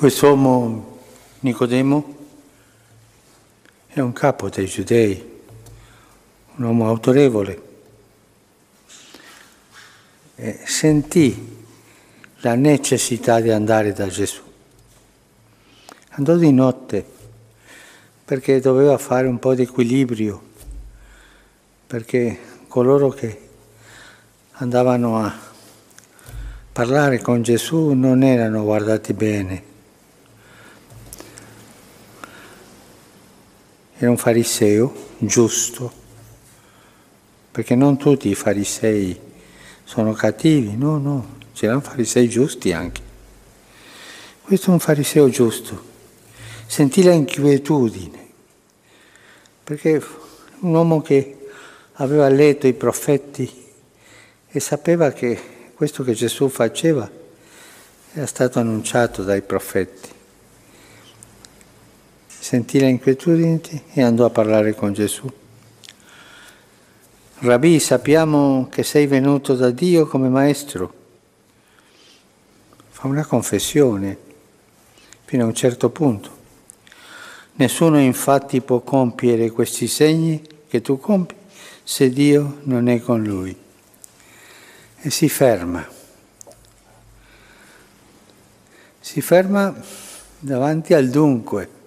Quest'uomo Nicodemo è un capo dei giudei, un uomo autorevole. E sentì la necessità di andare da Gesù. Andò di notte perché doveva fare un po' di equilibrio, perché coloro che andavano a parlare con Gesù non erano guardati bene era un fariseo giusto, perché non tutti i farisei sono cattivi, no, no, c'erano farisei giusti anche. Questo è un fariseo giusto, sentì la inquietudine, perché un uomo che aveva letto i profeti e sapeva che questo che Gesù faceva era stato annunciato dai profeti sentì le inquietudini e andò a parlare con Gesù. Rabbi, sappiamo che sei venuto da Dio come maestro. Fa una confessione fino a un certo punto. Nessuno infatti può compiere questi segni che tu compi se Dio non è con lui. E si ferma. Si ferma davanti al dunque.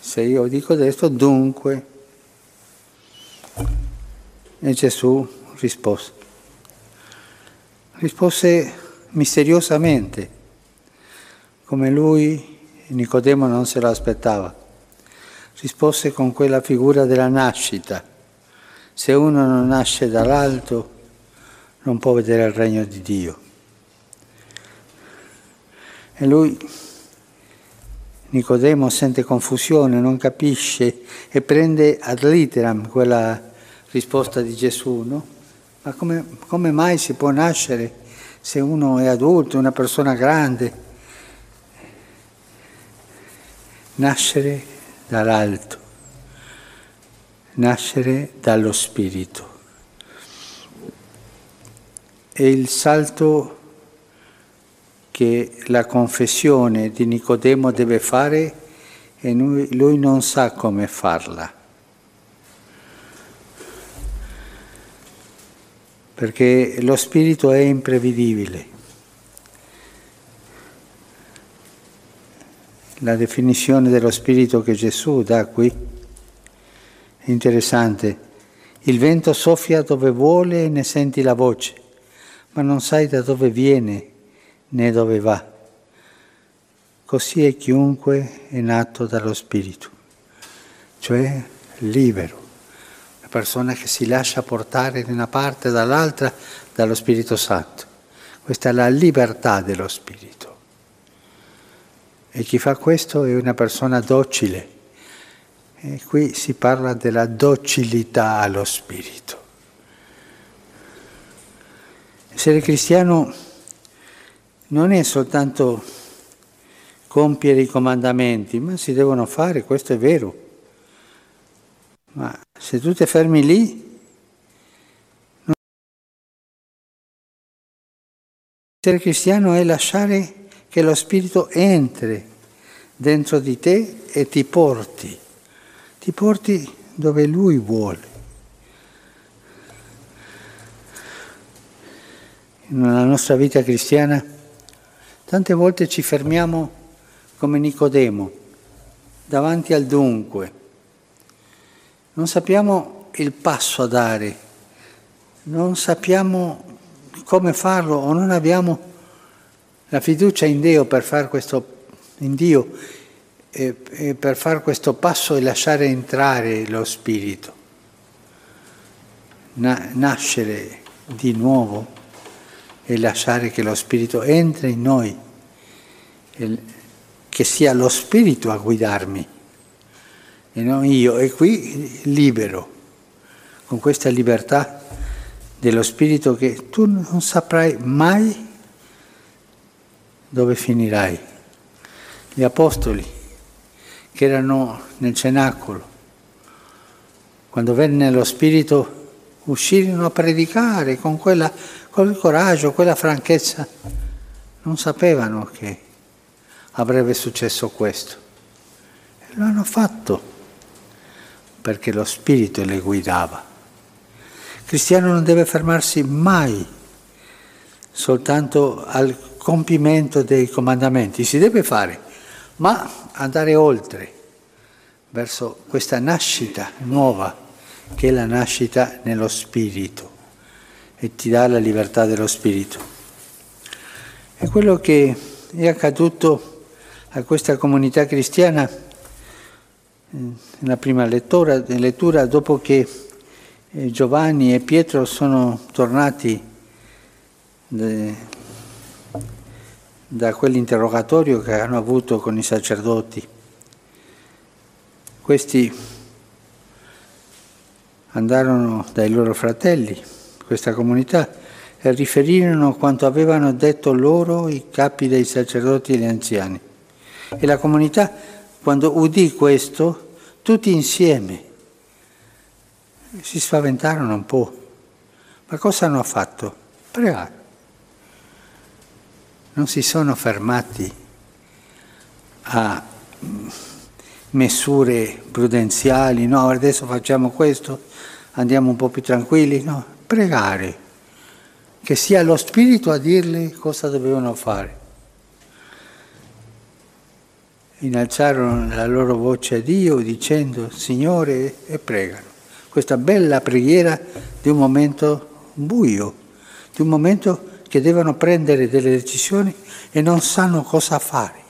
Se io dico adesso, dunque. E Gesù rispose. Rispose misteriosamente, come lui, Nicodemo, non se lo aspettava. Rispose con quella figura della nascita. Se uno non nasce dall'alto, non può vedere il regno di Dio. E lui Nicodemo sente confusione, non capisce e prende ad literam quella risposta di Gesù, no? Ma come, come mai si può nascere se uno è adulto, una persona grande? Nascere dall'alto, nascere dallo Spirito. E il salto che la confessione di Nicodemo deve fare e lui, lui non sa come farla. Perché lo spirito è imprevedibile. La definizione dello spirito che Gesù dà qui è interessante. Il vento soffia dove vuole e ne senti la voce, ma non sai da dove viene né dove va. Così è chiunque è nato dallo Spirito, cioè libero, una persona che si lascia portare da una parte e dall'altra dallo Spirito Santo. Questa è la libertà dello Spirito. E chi fa questo è una persona docile. E qui si parla della docilità allo Spirito. Essere cristiano non è soltanto compiere i comandamenti, ma si devono fare, questo è vero. Ma se tu ti fermi lì, essere cristiano è lasciare che lo Spirito entri dentro di te e ti porti, ti porti dove Lui vuole. Nella nostra vita cristiana Tante volte ci fermiamo come Nicodemo, davanti al dunque. Non sappiamo il passo a dare, non sappiamo come farlo o non abbiamo la fiducia in Dio per fare questo, Dio, e, e per fare questo passo e lasciare entrare lo Spirito, Na, nascere di nuovo e lasciare che lo Spirito entri in noi, che sia lo Spirito a guidarmi e non io, e qui libero, con questa libertà dello Spirito che tu non saprai mai dove finirai. Gli Apostoli che erano nel cenacolo, quando venne lo Spirito uscirono a predicare con quella quel coraggio, quella franchezza, non sapevano che avrebbe successo questo. E lo hanno fatto perché lo Spirito le guidava. Il cristiano non deve fermarsi mai soltanto al compimento dei comandamenti, si deve fare, ma andare oltre verso questa nascita nuova che è la nascita nello Spirito e ti dà la libertà dello Spirito. È quello che è accaduto a questa comunità cristiana nella prima lettura, lettura dopo che eh, Giovanni e Pietro sono tornati da quell'interrogatorio che hanno avuto con i sacerdoti. Questi andarono dai loro fratelli, questa comunità, e riferirono quanto avevano detto loro i capi dei sacerdoti e gli anziani. E la comunità, quando udì questo, tutti insieme si spaventarono un po'. Ma cosa hanno fatto? Pregare. Non si sono fermati a misure prudenziali, no, adesso facciamo questo, andiamo un po' più tranquilli, no, pregare, che sia lo Spirito a dirle cosa dovevano fare. Innalzarono la loro voce a Dio dicendo Signore e pregano. Questa bella preghiera di un momento buio, di un momento che devono prendere delle decisioni e non sanno cosa fare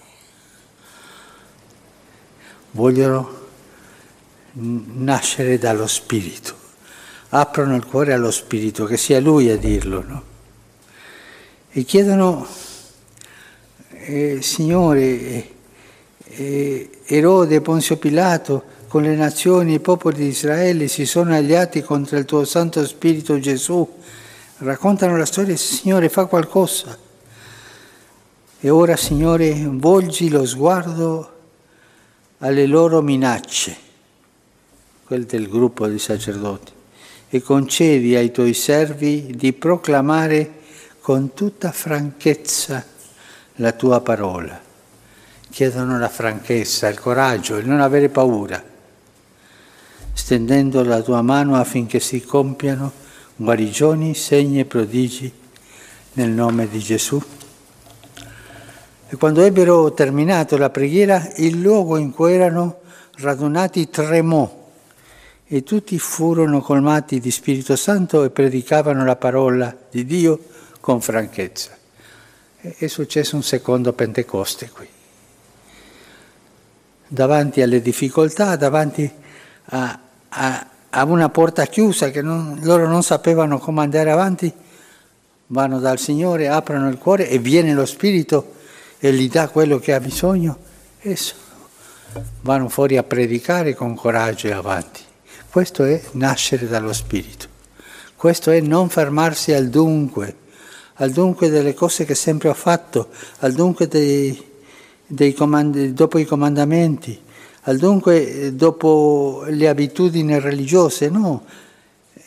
vogliono nascere dallo Spirito, aprono il cuore allo Spirito, che sia Lui a dirlo, no? E chiedono, eh, Signore, Erode, Ponzio Pilato, con le nazioni i popoli di Israele si sono alleati contro il tuo Santo Spirito Gesù, raccontano la storia, Signore, fa qualcosa. E ora, Signore, volgi lo sguardo alle loro minacce, quelle del gruppo di sacerdoti, e concedi ai tuoi servi di proclamare con tutta franchezza la tua parola. Chiedono la franchezza, il coraggio, il non avere paura, stendendo la tua mano affinché si compiano guarigioni, segni e prodigi nel nome di Gesù. E quando ebbero terminato la preghiera, il luogo in cui erano radunati tremò e tutti furono colmati di Spirito Santo e predicavano la parola di Dio con franchezza. È successo un secondo Pentecoste qui. Davanti alle difficoltà, davanti a, a, a una porta chiusa che non, loro non sapevano come andare avanti, vanno dal Signore, aprono il cuore e viene lo Spirito e gli dà quello che ha bisogno, e vanno fuori a predicare con coraggio e avanti. Questo è nascere dallo Spirito. Questo è non fermarsi al dunque, al dunque delle cose che sempre ho fatto, al dunque dei, comand- dopo i comandamenti, al dunque dopo le abitudini religiose, no.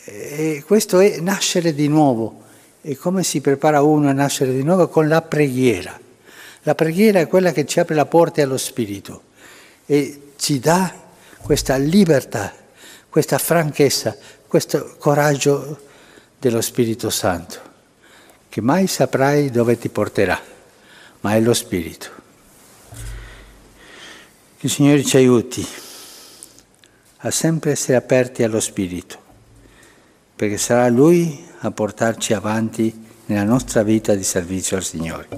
E questo è nascere di nuovo. E come si prepara uno a nascere di nuovo? Con la preghiera. La preghiera è quella che ci apre la porta allo Spirito e ci dà questa libertà, questa franchezza, questo coraggio dello Spirito Santo, che mai saprai dove ti porterà, ma è lo Spirito. Il Signore ci aiuti a sempre essere aperti allo Spirito, perché sarà Lui a portarci avanti nella nostra vita di servizio al Signore.